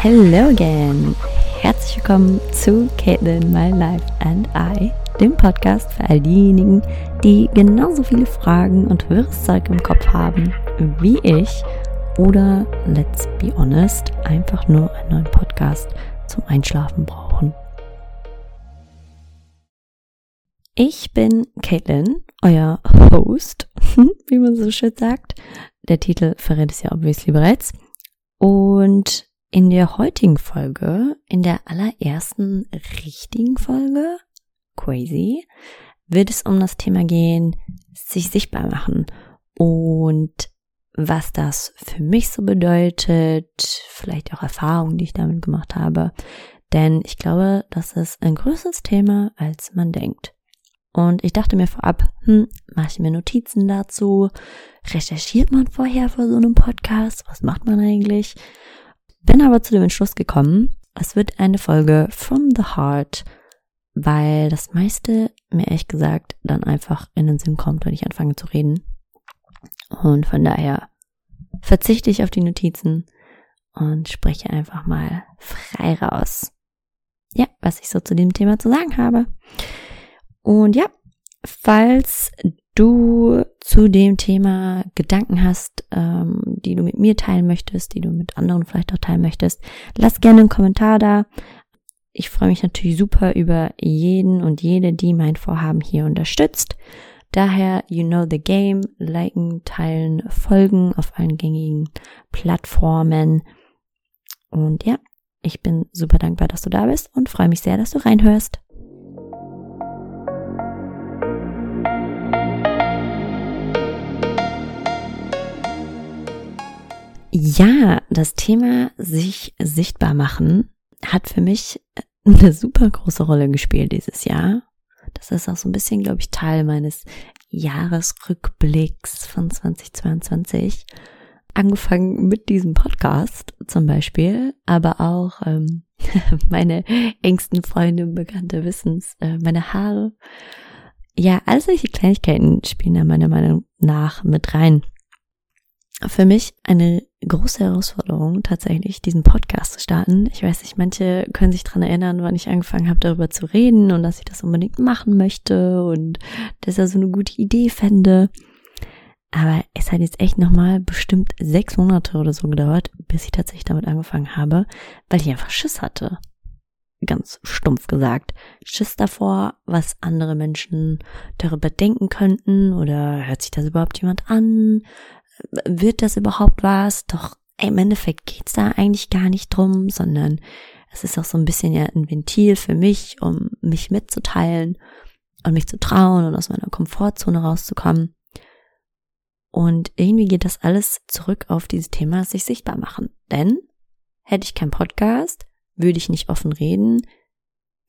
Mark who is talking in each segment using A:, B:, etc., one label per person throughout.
A: Hello again! Herzlich willkommen zu Caitlin, My Life and I, dem Podcast für all diejenigen, die genauso viele Fragen und wirres Zeug im Kopf haben wie ich oder, let's be honest, einfach nur einen neuen Podcast zum Einschlafen brauchen. Ich bin Caitlin, euer Host, wie man so schön sagt. Der Titel verrät es ja obviously bereits. Und in der heutigen Folge, in der allerersten richtigen Folge, crazy, wird es um das Thema gehen, sich sichtbar machen und was das für mich so bedeutet, vielleicht auch Erfahrungen, die ich damit gemacht habe. Denn ich glaube, das ist ein größeres Thema, als man denkt. Und ich dachte mir vorab, hm, mache ich mir Notizen dazu? Recherchiert man vorher für so einem Podcast? Was macht man eigentlich? Bin aber zu dem Entschluss gekommen, es wird eine Folge from the heart, weil das meiste mir ehrlich gesagt dann einfach in den Sinn kommt, wenn ich anfange zu reden. Und von daher verzichte ich auf die Notizen und spreche einfach mal frei raus. Ja, was ich so zu dem Thema zu sagen habe. Und ja, falls du zu dem Thema Gedanken hast, ähm, die du mit mir teilen möchtest, die du mit anderen vielleicht auch teilen möchtest, lass gerne einen Kommentar da. Ich freue mich natürlich super über jeden und jede, die mein Vorhaben hier unterstützt. Daher, you know the game, liken, teilen, folgen auf allen gängigen Plattformen. Und ja, ich bin super dankbar, dass du da bist und freue mich sehr, dass du reinhörst. Ja, das Thema sich sichtbar machen hat für mich eine super große Rolle gespielt dieses Jahr. Das ist auch so ein bisschen, glaube ich, Teil meines Jahresrückblicks von 2022. Angefangen mit diesem Podcast zum Beispiel, aber auch ähm, meine engsten Freunde und Bekannte wissens, äh, meine Haare. Ja, all solche Kleinigkeiten spielen da meiner Meinung nach mit rein für mich eine große Herausforderung, tatsächlich diesen Podcast zu starten. Ich weiß nicht, manche können sich dran erinnern, wann ich angefangen habe, darüber zu reden und dass ich das unbedingt machen möchte und dass er so eine gute Idee fände. Aber es hat jetzt echt nochmal bestimmt sechs Monate oder so gedauert, bis ich tatsächlich damit angefangen habe, weil ich einfach Schiss hatte. Ganz stumpf gesagt. Schiss davor, was andere Menschen darüber denken könnten oder hört sich das überhaupt jemand an? Wird das überhaupt was? Doch im Endeffekt geht's da eigentlich gar nicht drum, sondern es ist auch so ein bisschen ja ein Ventil für mich, um mich mitzuteilen und mich zu trauen und aus meiner Komfortzone rauszukommen. Und irgendwie geht das alles zurück auf dieses Thema, sich sichtbar machen. Denn hätte ich keinen Podcast, würde ich nicht offen reden,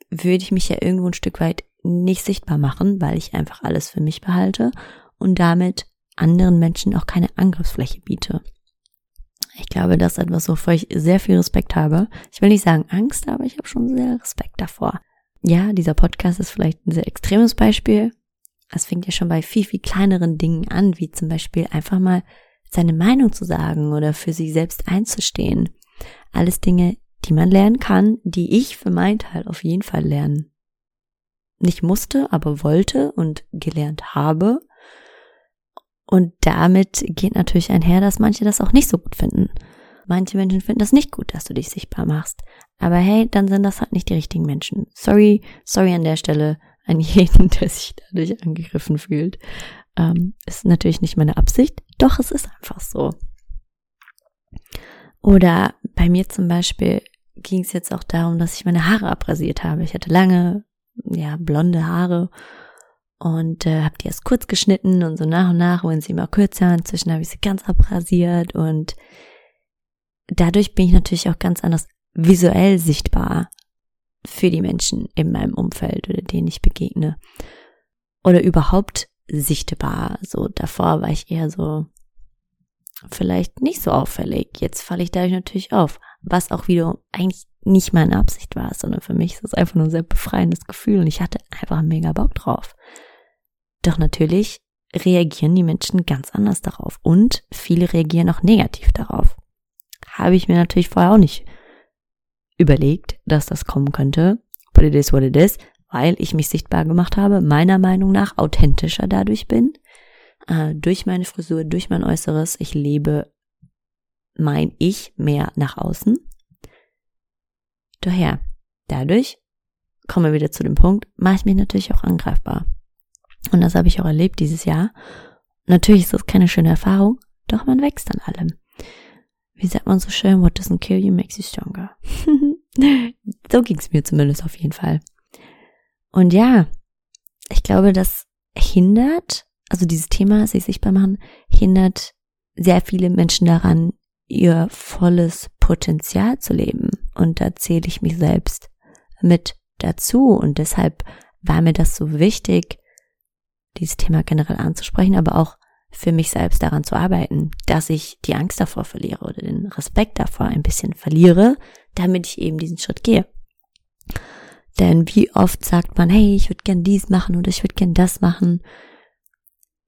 A: würde ich mich ja irgendwo ein Stück weit nicht sichtbar machen, weil ich einfach alles für mich behalte und damit anderen Menschen auch keine Angriffsfläche biete. Ich glaube, das ist etwas, wovor ich sehr viel Respekt habe. Ich will nicht sagen Angst, aber ich habe schon sehr Respekt davor. Ja, dieser Podcast ist vielleicht ein sehr extremes Beispiel. Es fängt ja schon bei viel, viel kleineren Dingen an, wie zum Beispiel einfach mal seine Meinung zu sagen oder für sich selbst einzustehen. Alles Dinge, die man lernen kann, die ich für meinen Teil auf jeden Fall lernen. Nicht musste, aber wollte und gelernt habe. Und damit geht natürlich einher, dass manche das auch nicht so gut finden. Manche Menschen finden das nicht gut, dass du dich sichtbar machst. Aber hey, dann sind das halt nicht die richtigen Menschen. Sorry, sorry an der Stelle an jeden, der sich dadurch angegriffen fühlt. Ähm, ist natürlich nicht meine Absicht, doch es ist einfach so. Oder bei mir zum Beispiel ging es jetzt auch darum, dass ich meine Haare abrasiert habe. Ich hatte lange, ja, blonde Haare und äh, habe die erst kurz geschnitten und so nach und nach wurden sie immer kürzer. Inzwischen habe ich sie ganz abrasiert und dadurch bin ich natürlich auch ganz anders visuell sichtbar für die Menschen in meinem Umfeld oder denen ich begegne. Oder überhaupt sichtbar. So davor war ich eher so vielleicht nicht so auffällig. Jetzt falle ich dadurch natürlich auf, was auch wieder eigentlich nicht meine Absicht war, sondern für mich ist es einfach nur ein sehr befreiendes Gefühl und ich hatte einfach mega Bock drauf. Doch natürlich reagieren die Menschen ganz anders darauf und viele reagieren auch negativ darauf. Habe ich mir natürlich vorher auch nicht überlegt, dass das kommen könnte. But it is what it is, weil ich mich sichtbar gemacht habe, meiner Meinung nach authentischer dadurch bin. Äh, durch meine Frisur, durch mein Äußeres. Ich lebe mein Ich mehr nach außen. Daher, dadurch kommen wir wieder zu dem Punkt, mache ich mich natürlich auch angreifbar. Und das habe ich auch erlebt dieses Jahr. Natürlich ist das keine schöne Erfahrung, doch man wächst an allem. Wie sagt man so schön, what doesn't kill you makes you stronger. so ging es mir zumindest auf jeden Fall. Und ja, ich glaube, das hindert, also dieses Thema, sich sichtbar machen, hindert sehr viele Menschen daran, ihr volles Potenzial zu leben. Und da zähle ich mich selbst mit dazu. Und deshalb war mir das so wichtig, dieses Thema generell anzusprechen, aber auch für mich selbst daran zu arbeiten, dass ich die Angst davor verliere oder den Respekt davor ein bisschen verliere, damit ich eben diesen Schritt gehe. Denn wie oft sagt man, hey, ich würde gern dies machen oder ich würde gern das machen.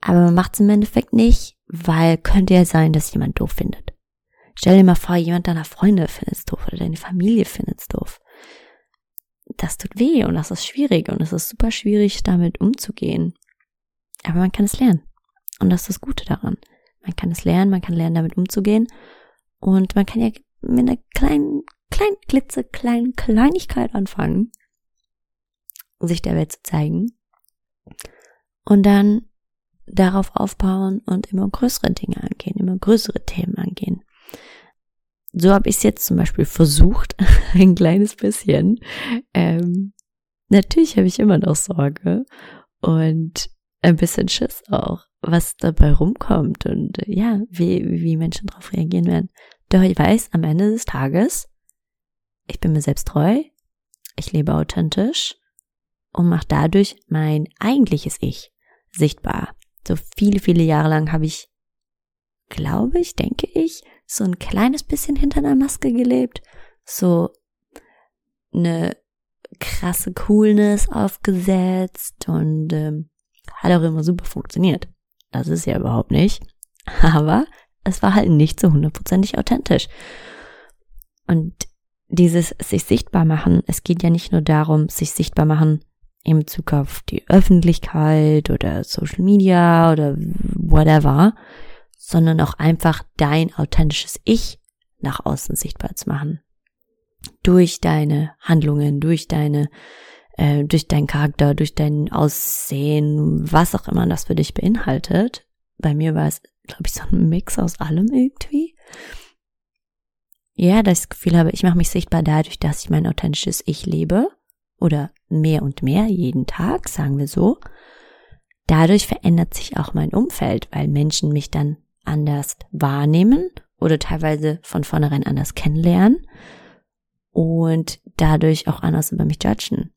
A: Aber man macht es im Endeffekt nicht, weil könnte ja sein, dass jemand doof findet. Stell dir mal vor, jemand deiner Freunde findet es doof oder deine Familie findet es doof. Das tut weh und das ist schwierig und es ist super schwierig, damit umzugehen. Aber man kann es lernen. Und das ist das Gute daran. Man kann es lernen, man kann lernen, damit umzugehen. Und man kann ja mit einer kleinen, kleinen, klitzekleinen Kleinigkeit anfangen, sich der Welt zu zeigen. Und dann darauf aufbauen und immer größere Dinge angehen, immer größere Themen angehen. So habe ich es jetzt zum Beispiel versucht, ein kleines bisschen. Ähm, natürlich habe ich immer noch Sorge und ein bisschen Schiss auch, was dabei rumkommt und äh, ja, wie, wie Menschen darauf reagieren werden. Doch ich weiß, am Ende des Tages, ich bin mir selbst treu, ich lebe authentisch und mache dadurch mein eigentliches Ich sichtbar. So viele, viele Jahre lang habe ich, glaube ich, denke ich, so ein kleines bisschen hinter einer Maske gelebt, so eine krasse Coolness aufgesetzt und ähm, hat auch immer super funktioniert. Das ist ja überhaupt nicht. Aber es war halt nicht so hundertprozentig authentisch. Und dieses sich sichtbar machen, es geht ja nicht nur darum, sich sichtbar machen in Bezug auf die Öffentlichkeit oder Social Media oder whatever, sondern auch einfach dein authentisches Ich nach außen sichtbar zu machen. Durch deine Handlungen, durch deine äh, durch deinen Charakter, durch dein Aussehen, was auch immer das für dich beinhaltet. Bei mir war es, glaube ich, so ein Mix aus allem irgendwie. Ja, das Gefühl habe, ich mache mich sichtbar dadurch, dass ich mein authentisches Ich lebe oder mehr und mehr jeden Tag, sagen wir so. Dadurch verändert sich auch mein Umfeld, weil Menschen mich dann anders wahrnehmen oder teilweise von vornherein anders kennenlernen und dadurch auch anders über mich judgen.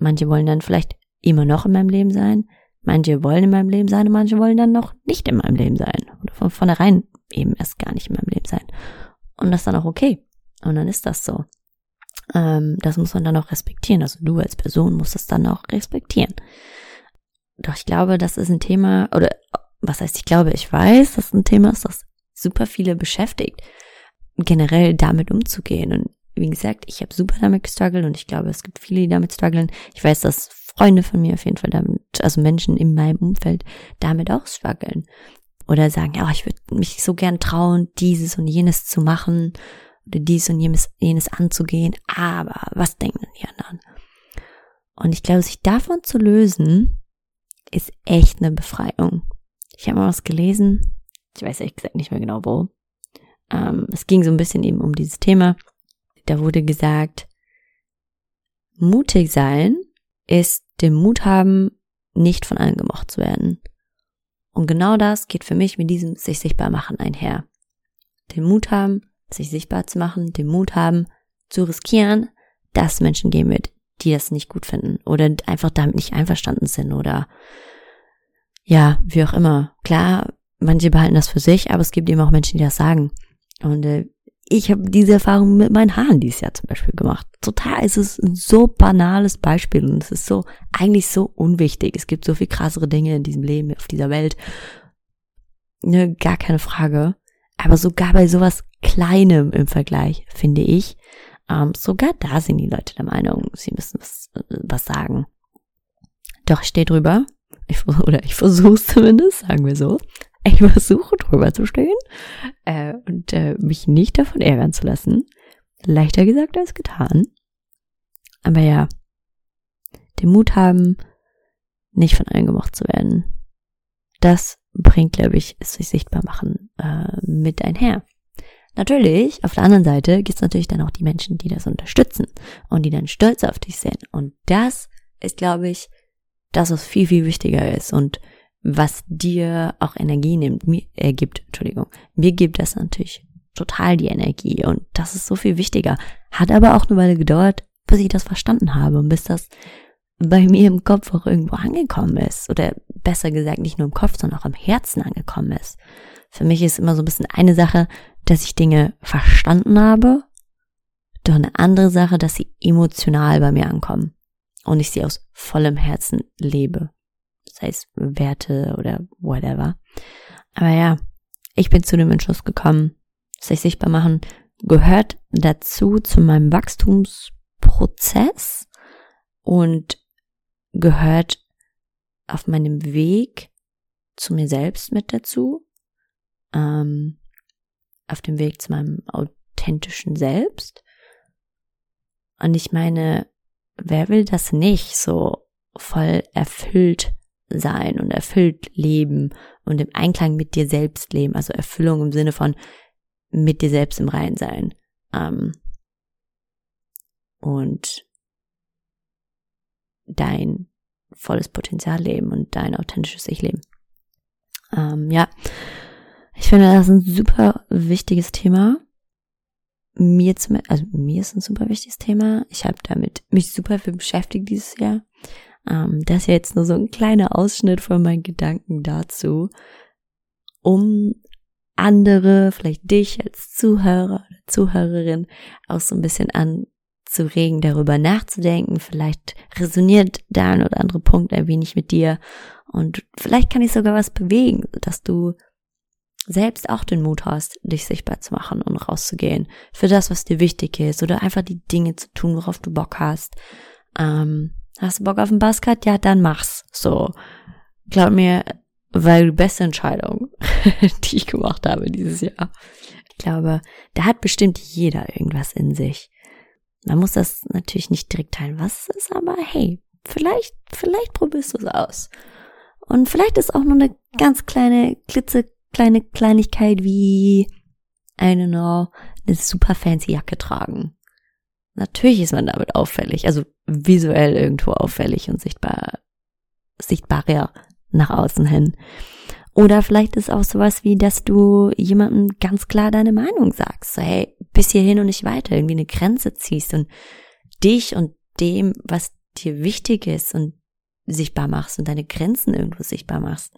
A: Manche wollen dann vielleicht immer noch in meinem Leben sein. Manche wollen in meinem Leben sein und manche wollen dann noch nicht in meinem Leben sein. Oder von vornherein eben erst gar nicht in meinem Leben sein. Und das ist dann auch okay. Und dann ist das so. Ähm, das muss man dann auch respektieren. Also du als Person musst das dann auch respektieren. Doch ich glaube, das ist ein Thema, oder was heißt ich glaube, ich weiß, dass ein Thema ist, das super viele beschäftigt, generell damit umzugehen. Und wie gesagt, ich habe super damit gestruggelt und ich glaube, es gibt viele, die damit strugglen. Ich weiß, dass Freunde von mir auf jeden Fall damit, also Menschen in meinem Umfeld damit auch strugglen. Oder sagen, ja, ich würde mich so gern trauen, dieses und jenes zu machen oder dies und jenes, jenes anzugehen, aber was denken die anderen? Und ich glaube, sich davon zu lösen, ist echt eine Befreiung. Ich habe mal was gelesen, ich weiß ehrlich gesagt nicht mehr genau wo. Ähm, es ging so ein bisschen eben um dieses Thema da wurde gesagt, mutig sein ist den Mut haben, nicht von allen gemocht zu werden. Und genau das geht für mich mit diesem sich sichtbar machen einher. Den Mut haben, sich sichtbar zu machen, den Mut haben, zu riskieren, dass Menschen geben wird, die das nicht gut finden oder einfach damit nicht einverstanden sind oder ja, wie auch immer. Klar, manche behalten das für sich, aber es gibt eben auch Menschen, die das sagen. Und äh, ich habe diese Erfahrung mit meinen Haaren dieses Jahr zum Beispiel gemacht. Total, es ist ein so banales Beispiel und es ist so eigentlich so unwichtig. Es gibt so viel krassere Dinge in diesem Leben, auf dieser Welt. Ne, gar keine Frage. Aber sogar bei sowas Kleinem im Vergleich, finde ich, Ähm, sogar da sind die Leute der Meinung, sie müssen was, was sagen. Doch ich stehe drüber, ich, oder ich versuche es zumindest, sagen wir so. Ich versuche drüber zu stehen äh, und äh, mich nicht davon ärgern zu lassen. Leichter gesagt als getan. Aber ja, den Mut haben, nicht von allen gemocht zu werden. Das bringt, glaube ich, es sich sichtbar machen äh, mit einher. Natürlich, auf der anderen Seite gibt es natürlich dann auch die Menschen, die das unterstützen und die dann stolz auf dich sind. Und das ist, glaube ich, das, was viel, viel wichtiger ist und was dir auch Energie nimmt, mir äh, gibt, Entschuldigung, mir gibt das natürlich total die Energie und das ist so viel wichtiger. Hat aber auch eine Weile gedauert, bis ich das verstanden habe und bis das bei mir im Kopf auch irgendwo angekommen ist. Oder besser gesagt, nicht nur im Kopf, sondern auch im Herzen angekommen ist. Für mich ist immer so ein bisschen eine Sache, dass ich Dinge verstanden habe, doch eine andere Sache, dass sie emotional bei mir ankommen und ich sie aus vollem Herzen lebe. Das heißt Werte oder whatever. Aber ja, ich bin zu dem Entschluss gekommen, sich sichtbar machen gehört dazu zu meinem Wachstumsprozess und gehört auf meinem Weg zu mir selbst mit dazu, ähm, auf dem Weg zu meinem authentischen Selbst. Und ich meine, wer will das nicht so voll erfüllt sein und erfüllt leben und im Einklang mit dir selbst leben, also Erfüllung im Sinne von mit dir selbst im Rein sein. Ähm, und dein volles Potenzial leben und dein authentisches Ich leben. Ähm, ja, ich finde das ein super wichtiges Thema. Mir zum, also mir ist ein super wichtiges Thema. Ich habe damit mich super viel beschäftigt dieses Jahr. Ähm, das ist jetzt nur so ein kleiner Ausschnitt von meinen Gedanken dazu, um andere, vielleicht dich als Zuhörer oder Zuhörerin auch so ein bisschen an zu regen, darüber nachzudenken. Vielleicht resoniert der ein oder andere Punkt ein wenig mit dir und vielleicht kann ich sogar was bewegen, dass du selbst auch den Mut hast, dich sichtbar zu machen und rauszugehen für das, was dir wichtig ist oder einfach die Dinge zu tun, worauf du Bock hast. Ähm, hast du Bock auf einen Buzzcut? Ja, dann mach's. So, glaub mir, weil die beste Entscheidung, die ich gemacht habe dieses Jahr. Ich glaube, da hat bestimmt jeder irgendwas in sich. Man muss das natürlich nicht direkt teilen, was es ist, aber hey, vielleicht, vielleicht probierst du es aus. Und vielleicht ist auch nur eine ganz kleine, klitzekleine Kleinigkeit wie, I don't know, eine super fancy Jacke tragen. Natürlich ist man damit auffällig, also visuell irgendwo auffällig und sichtbar, sichtbarer nach außen hin. Oder vielleicht ist auch sowas wie, dass du jemandem ganz klar deine Meinung sagst. So, hey, bis hierhin und nicht weiter, irgendwie eine Grenze ziehst und dich und dem, was dir wichtig ist und sichtbar machst und deine Grenzen irgendwo sichtbar machst.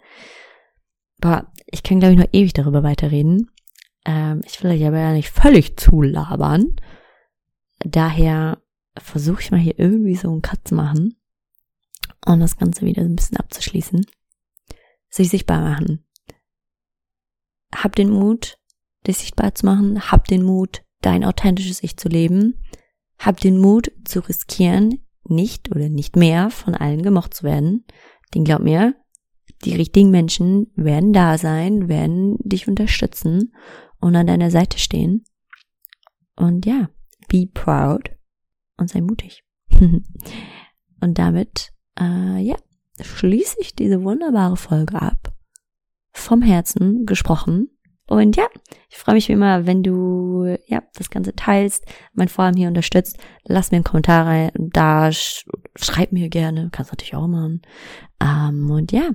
A: Boah, ich kann glaube ich noch ewig darüber weiterreden. Ähm, ich will euch aber ja nicht völlig zulabern. Daher versuche ich mal hier irgendwie so einen Cut zu machen und das Ganze wieder ein bisschen abzuschließen. Sich sichtbar machen. Hab den Mut, dich sichtbar zu machen. Hab den Mut, dein authentisches Ich zu leben. Hab den Mut zu riskieren, nicht oder nicht mehr von allen gemocht zu werden. Denn glaub mir, die richtigen Menschen werden da sein, werden dich unterstützen und an deiner Seite stehen. Und ja, be proud und sei mutig. und damit, äh, ja, schließe ich diese wunderbare Folge ab. Vom Herzen gesprochen. Und ja, ich freue mich wie immer, wenn du ja das Ganze teilst, mein Vorhaben hier unterstützt. Lass mir einen Kommentar rein, da, sch schreib mir gerne, kannst natürlich auch machen. Ähm, und ja,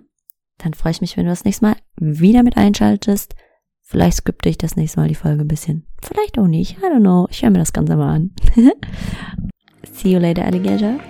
A: dann freue ich mich, wenn du das nächste Mal wieder mit einschaltest. Vielleicht skripte ich das nächste Mal die Folge ein bisschen. Vielleicht auch nicht. I don't know. Ich höre mir das Ganze mal an. See you later, Alligator.